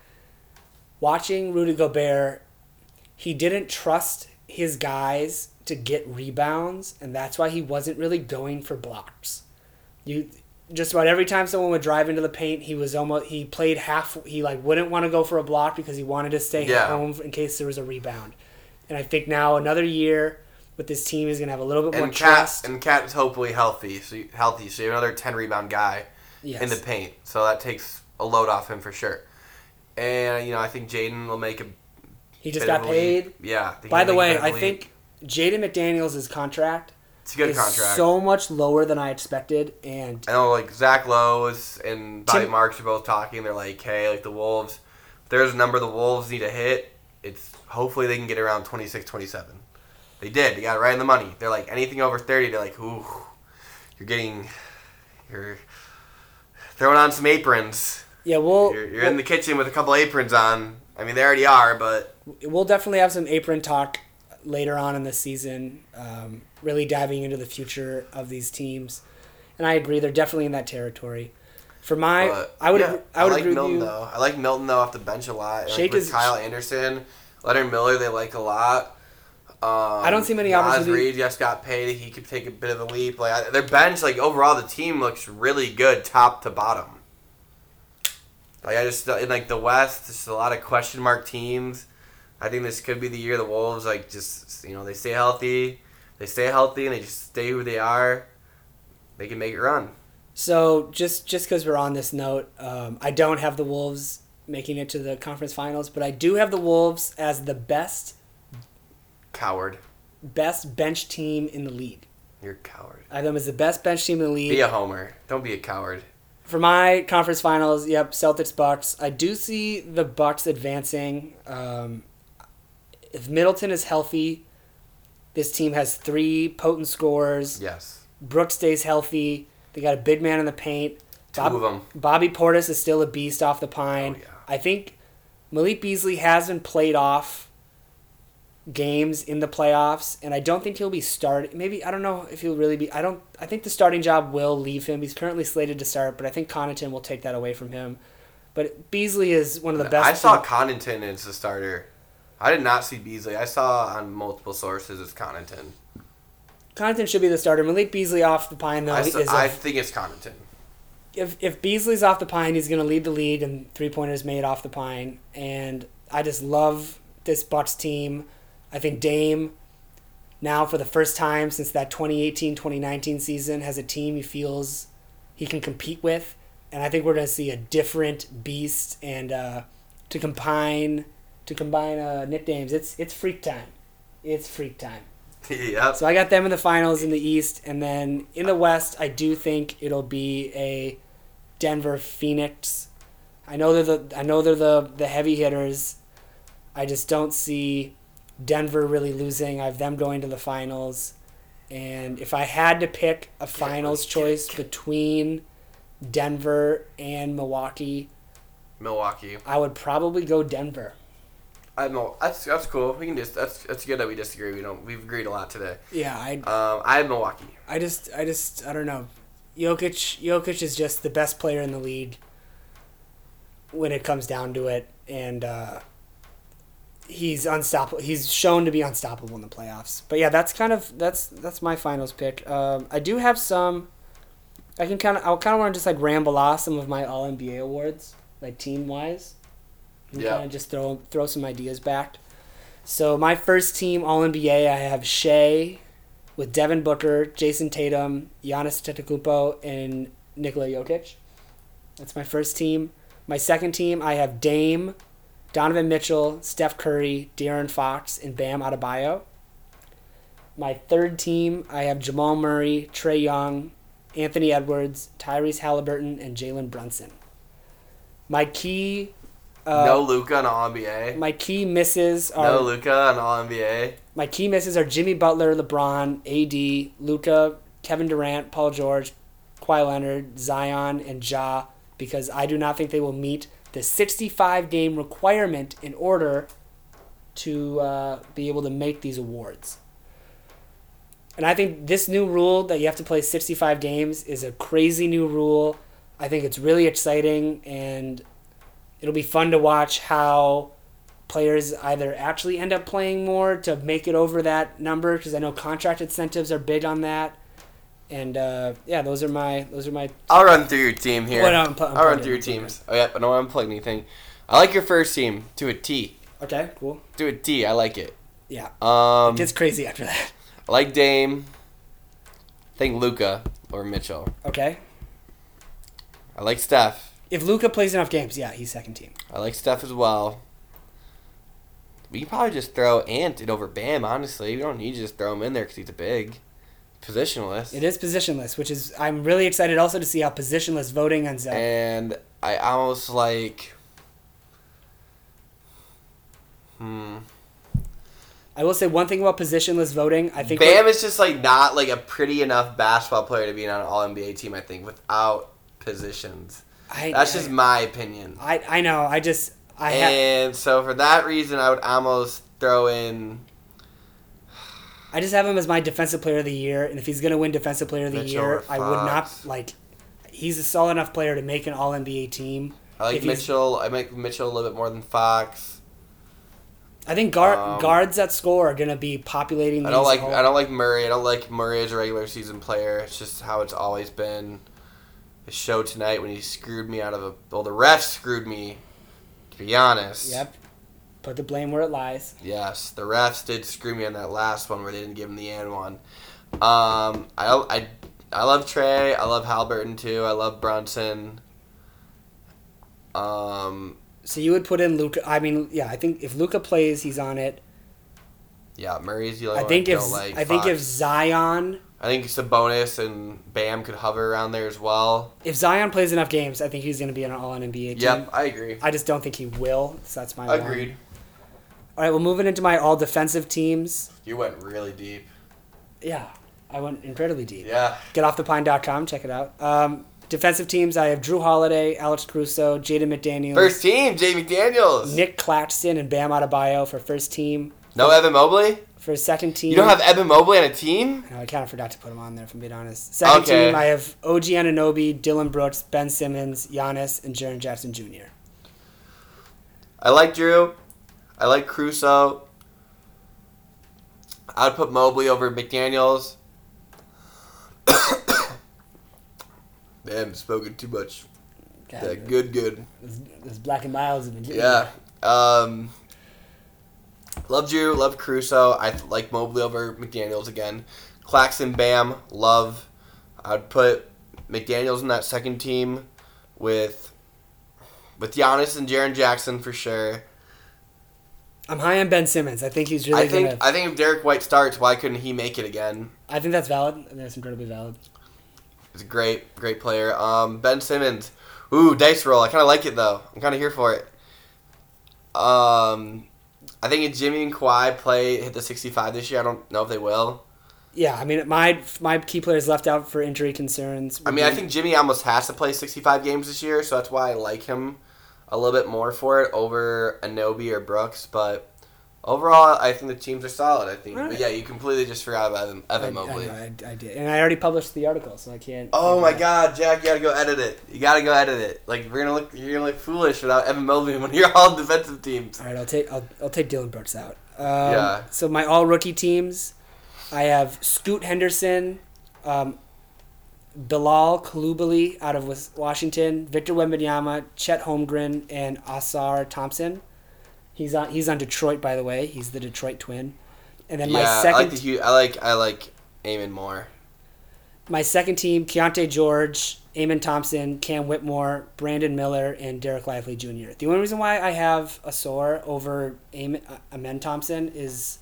watching Rudy Gobert, he didn't trust his guys to get rebounds, and that's why he wasn't really going for blocks. You, just about every time someone would drive into the paint, he was almost he played half. He like wouldn't want to go for a block because he wanted to stay Yeah. home in case there was a rebound. And I think now another year with this team is gonna have a little bit more And KAT trust. and KAT's hopefully healthy, so you, healthy. So you have another ten rebound guy yes. in the paint, so that takes a load off him for sure. And you know, I think Jaden will make a. he just got of a leap. paid. Yeah. By the way, bit of a I think Jaden McDaniels' contract it's a good is contract. so much lower than I expected, and I know, like Zach Lowe's and Bobby Tim- Marks are both talking. They're like, "Hey, like the Wolves, there's a number the Wolves need to hit. It's hopefully they can get around 26, 27. They did. They got it right in the money. They're like anything over thirty. They're like, ooh, you're getting, you're throwing on some aprons. yeah, we'll You're, you're in the kitchen with a couple aprons on. I mean, they already are, but we'll definitely have some apron talk later on in the season, um, really diving into the future of these teams. And I agree, they're definitely in that territory. For my, but I would, yeah, agree, I would like agree Milton with you. though. I like Milton though off the bench a lot. Shake like, with is- Kyle Anderson, Leonard Miller. They like a lot. Um, I don't see many opportunities- Reid just got paid. He could take a bit of a leap. Like I- their bench, like overall, the team looks really good, top to bottom. Like I just in like the West, just a lot of question mark teams. I think this could be the year the Wolves like just you know they stay healthy, they stay healthy, and they just stay who they are. They can make it run. So just just because we're on this note, um, I don't have the Wolves making it to the conference finals, but I do have the Wolves as the best Coward, best bench team in the league. you're a coward. I have them as the best bench team in the league. Be a homer. Don't be a coward. For my conference finals, yep, Celtics Bucks. I do see the Bucks advancing. Um, if Middleton is healthy, this team has three potent scorers. Yes. Brooks stays healthy. They got a big man in the paint. Two Bob- of them. Bobby Portis is still a beast off the pine. Oh, yeah. I think Malik Beasley hasn't played off games in the playoffs, and I don't think he'll be starting. Maybe I don't know if he'll really be. I don't. I think the starting job will leave him. He's currently slated to start, but I think Connaughton will take that away from him. But Beasley is one of the best. I saw Connaughton as the starter. I did not see Beasley. I saw on multiple sources it's Connaughton. Connaughton should be the starter. Malik Beasley off the pine though I, is s- a- I think it's Connaughton. if if Beasley's off the pine, he's going to lead the league in three pointers made off the pine. And I just love this Bucks team. I think Dame, now for the first time since that 2018 2019 season, has a team he feels he can compete with. And I think we're going to see a different beast. And uh, to combine to combine uh, nicknames, it's it's freak time. It's freak time. yep. So I got them in the finals in the East, and then in the West, I do think it'll be a Denver Phoenix. I know they're the I know they're the the heavy hitters. I just don't see Denver really losing. I have them going to the finals, and if I had to pick a finals choice between Denver and Milwaukee, Milwaukee. I would probably go Denver. I know that's that's cool. We can just that's that's good that we disagree. We don't we've agreed a lot today. Yeah, I Um, I have Milwaukee. I just, I just, I don't know. Jokic, Jokic is just the best player in the league when it comes down to it, and uh, he's unstoppable. He's shown to be unstoppable in the playoffs. But yeah, that's kind of that's that's my finals pick. Um, I do have some. I can kind of, I kind of want to just like ramble off some of my All NBA awards, like team wise. And Yeah. kind of just throw throw some ideas back. So my first team All NBA, I have Shai, with Devin Booker, Jayson Tatum, Giannis Antetokounmpo, and Nikola Jokic. That's my first team. My second team, I have Dame, Donovan Mitchell, Steph Curry, De'Aaron Fox, and Bam Adebayo. My third team, I have Jamal Murray, Trae Young, Anthony Edwards, Tyrese Halliburton, and Jalen Brunson. My key, uh, no Luka on All NBA. my key misses are No Luka on All NBA. my key misses are Jimmy Butler, LeBron, AD, Luka, Kevin Durant, Paul George, Kawhi Leonard, Zion, and Ja, because I do not think they will meet the 65 game requirement in order to uh, be able to make these awards. And I think this new rule that you have to play 65 games is a crazy new rule. I think it's really exciting and it'll be fun to watch how players either actually end up playing more to make it over that number because I know contract incentives are big on that. And uh, yeah, those are my those are my. I'll run through your team here. Well, no, I'm pl- I'm I'll run through your teams. Oh yeah, I don't want to plug anything. I like your first team to a T. Okay, cool. To a T. I like it. Yeah, Um, it gets crazy after that. I like Dame. I think Luka or Mitchell. Okay, I like Steph. if Luka plays enough games, yeah, he's second team. I like Steph as well. We can probably just throw Ant in over Bam. Honestly, we don't need to just throw him in there because he's a big positionless. It is positionless, which is I'm really excited also to see how positionless voting ends up. And I almost like. Hmm. I will say one thing about positionless voting. I think Bam is just like not like a pretty enough basketball player to be on an All NBA team. I think without positions. I, That's I, just my opinion. I I know. I just I and so for that reason, I would almost throw in. I just have him as my defensive player of the year, and if he's gonna win defensive player of the Mitchell year, I would not like. He's a solid enough player to make an All NBA team. I like If Mitchell. I like Mitchell a little bit more than Fox. I think guard, Um, guards that score are gonna be populating. I don't like all- I don't like Murray. I don't like Murray as a regular season player. It's just how it's always been. His show tonight when he screwed me out of a well, the refs screwed me. To be honest. Yep. Put the blame where it lies. Yes, the refs did screw me on that last one where they didn't give him the and one. Um, I I I love Trae. I love Haliburton too. I love Brunson. Um, So you would put in Luka. I mean, yeah, I think if Luka plays, he's on it. yeah, Murray's the only I one think I if don't like. I think if Zion I think Sabonis and Bam could hover around there as well. if Zion plays enough games, I think he's gonna be an All NBA team. Yep, I agree. I just don't think he will. So that's my one. All right, well, moving into my all defensive teams. You went really deep. Yeah, I went incredibly deep. Yeah. GetOffThePine.com, check it out. Um, defensive teams, I have Jrue Holiday, Alex Caruso, Jaden McDaniels, First team, Jamie Daniels. Nick Claxton, and Bam Adebayo for first team. No Evan Mobley. For second team, You don't have Evan Mobley on a team. No, I kind of forgot to put him on there, if I'm being honest. Second Okay. team, I have OG Anunoby, Dillon Brooks, Ben Simmons, Giannis, and Jaren Jackson Jr. I like Jrue. I like Caruso. I'd put Mobley over McDaniels. Man, spoken too much. God, Yeah, good, good. This Black and Miles have been getting Yeah. Um, love Jrue. Love Caruso. I like Mobley over McDaniels again. Claxton, Bam, love. I'd put McDaniels in that second team with with Giannis and Jaren Jackson for sure. I'm high on Ben Simmons. I think he's really I think gonna. I think if Derrick White starts, why couldn't he make it again? I think that's valid. I think that's incredibly valid. He's a great, great player. Um, ben Simmons. Ooh, dice roll. I kind of like it though. I'm kind of here for it. Um, I think if Jimmy and Kawhi play hit the 65 this year, I don't know if they will. Yeah, I mean, my my key players left out for injury concerns. I mean, I think Jimmy almost has to play 65 games this year, so that's why I like him a little bit more for it over Anunoby or Brooks. But overall, I think the teams are solid. I think. Alright. But yeah, you completely just forgot about Evan, Evan I, Mobley. know, I, I did, and I already published the article, so I can't. Oh my. God, Jack! You gotta go edit it. You gotta go edit it. Like we're gonna look, you're gonna look foolish without Evan Mobley when you're all defensive teams. All right, I'll take I'll, I'll take Dillon Brooks out. Um, Yeah. So my all rookie teams, I have Scoot Henderson, um, Bilal Coulibaly out of Washington, Victor Wembanyama, Chet Holmgren, and Ausar Thompson. He's on he's on Detroit by the way. He's the Detroit Twin. And then my yeah, I second like the I like I like Eamon Moore. my second team, Keyonte George, Amen Thompson, Cam Whitmore, Brandon Miller, and Dereck Lively Jr. The only reason why I have Ausar over Amen, uh, Amen Thompson is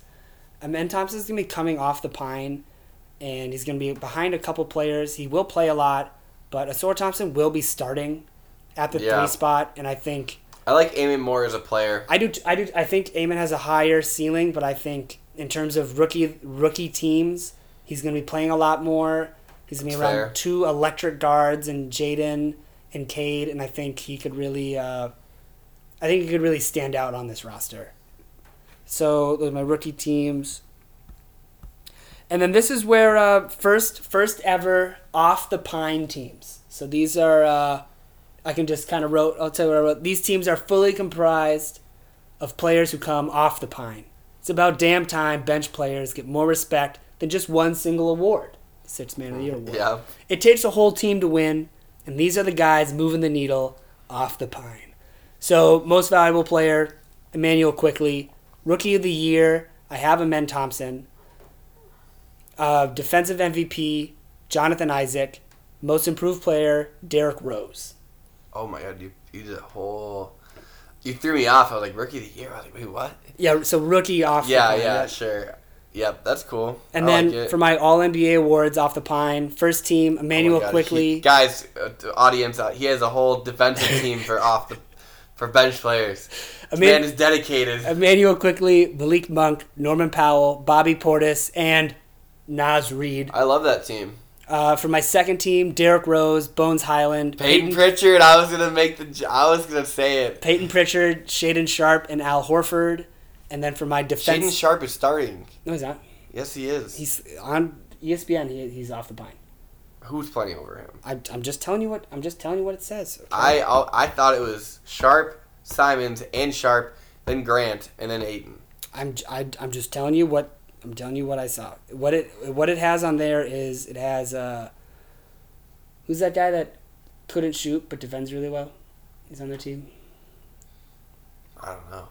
Amen Thompson's going to be coming off the pine, and he's going to be behind a couple players. He will play a lot, but Ausar Thompson will be starting at the Yeah. three spot, and I think I like Amen more as a player. I do. I do. I think Amen has a higher ceiling, but I think in terms of rookie rookie teams, he's going to be playing a lot more. He's going to be That's around fair. two electric guards and Jaden and Cade, and I think he could really. Uh, I think he could really stand out on this roster. So those are my rookie teams. And then this is where uh, first first ever off the pine teams. So these are uh, I can just kind of wrote. I'll tell you what I wrote. These teams are fully comprised of players who come off the pine. It's about damn time bench players get more respect than just one single award. Six Man of the Year award. Yeah. It takes a whole team to win, and these are the guys moving the needle off the pine. So, most valuable player, Immanuel Quickley. Rookie of the year, I have Amen Thompson. Uh, defensive MVP, Jonathan Isaac. Most improved player, Derrick Rose. Oh my god, you you did a whole. You threw me off. I was like rookie of the year. I was like, wait, what? Yeah, so rookie off the Yeah, pine. yeah, sure. Yep, that's cool. And I then like for my All NBA awards off the pine, first team, Oh Immanuel God, Quickley. he- guys, uh, audience, uh, he has a whole defensive team for off the for bench players. Mean- man is dedicated. Immanuel Quickley, Malik Monk, Norman Powell, Bobby Portis, and Naz Reid. I love that team. Uh, for my second team, Derrick Rose, Bones Hyland, Peyton Pritchard. I was gonna make the. I was gonna say it. Peyton Pritchard, Shaedon Sharpe, and Al Horford. And then for my defense, Shaedon Sharpe is starting. no, he's not. Yes, he is. He's on ESPN. He, he's off the pine. Who's playing over him? I, I'm just telling you what I'm just telling you what it says. okay? I I'll- I thought it was Sharp, Simons, and Sharp, then Grant, and then Ayton. I'm I, I'm just telling you what I'm telling you what I saw. What it what it has on there is it has uh who's that guy that couldn't shoot but defends really well? He's on their team. I don't know.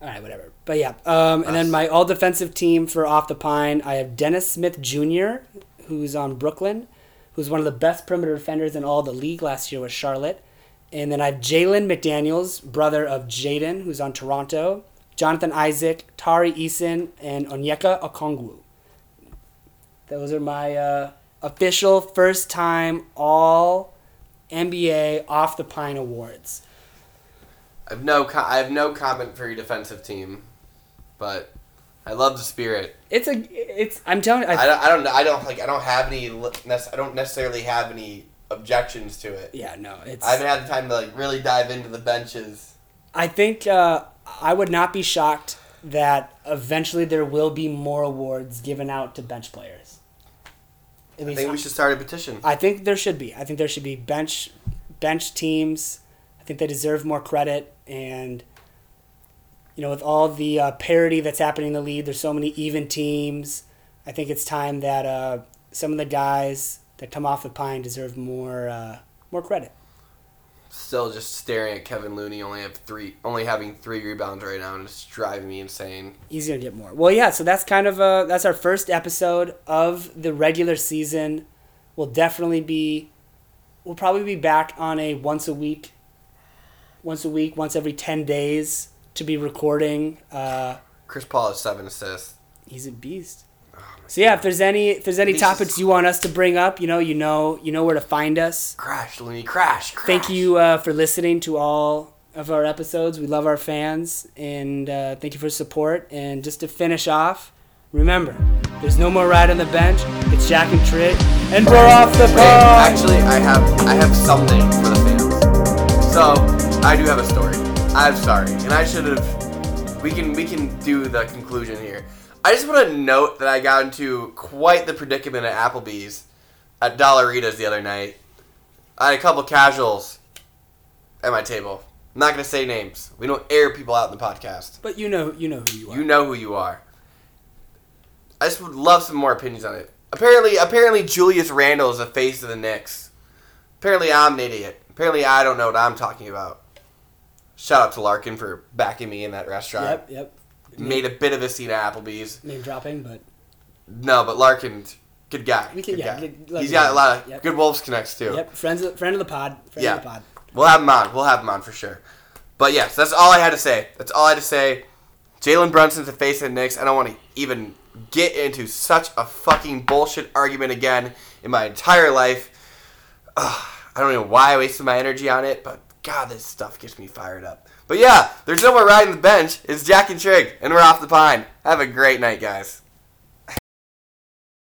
All right, whatever. But yeah, um, and then my all defensive team for off the pine, I have Dennis Smith Jr., who's on Brooklyn, who's one of the best perimeter defenders in all the league last year with Charlotte. And then I have Jalen McDaniels, brother of Jaden, who's on Toronto. Jonathan Isaac, Tari Eason, and Onyeka Okongwu. Those are my uh, official first time all NBA off the pine awards. I have no co- I have no comment for your defensive team, but I love the spirit. It's a it's I'm telling you, I, I don't, I don't I don't like I don't have any I don't necessarily have any objections to it. yeah, no, it's I haven't had the time to like really dive into the benches. I think uh, I would not be shocked that eventually there will be more awards given out to bench players. At I think we should start a petition. I think there should be. I think there should be bench bench teams. I think they deserve more credit and you know with all the uh, parity that's happening in the league, there's so many even teams. I think it's time that uh, some of the guys that come off the pine deserve more uh, more credit. Still just staring at Kevin Looney only have three only having three rebounds right now and it's driving me insane. He's gonna get more. Well, yeah. So that's kind of uh that's our first episode of the regular season. We'll definitely be, we'll probably be back on a once a week, once a week, once every ten days to be recording. Uh, Chris Paul has seven assists. he's a beast. So yeah, if there's any if there's any topics you want us to bring up, you know, you know, you know where to find us. Crash, Looney, crash, crash. Thank you uh, for listening to all of our episodes. We love our fans, and uh, thank you for support. And just to finish off, remember, there's no more ride on the bench. It's Jack and Trit, and we're off the ball. actually, I have I have something for the fans. So I do have a story. I'm sorry, and I should have. We can we can do the conclusion here. I just want to note that I got into quite the predicament at Applebee's at Dollaritas the other night. I had a couple casuals at my table. I'm not gonna say names. We don't air people out in the podcast. But you know, you know who you are. You know who you are. I just would love some more opinions on it. Apparently, apparently Julius Randle is the face of the Knicks. Apparently, I'm an idiot. Apparently, I don't know what I'm talking about. Shout out to Larkin for backing me in that restaurant. Yep, yep. Made a bit of a scene at Applebee's. Name dropping, but No, but Larkin, good guy. We can- good yeah, guy. good- He's got a lot of Yep. good Wolves connects too. yep. Friends, of, friend of the pod. Friend Yeah. of the pod. We'll have him on. We'll have him on for sure. But yes, that's all I had to say. That's all I had to say. Jalen Brunson's the face of the Knicks. I don't want to even get into such a fucking bullshit argument again in my entire life. Ugh, I don't know why I wasted my energy on it, but God, this stuff gets me fired up. But yeah, there's no more riding the bench. It's Jack and Trig, and we're off the pine. Have a great night, guys.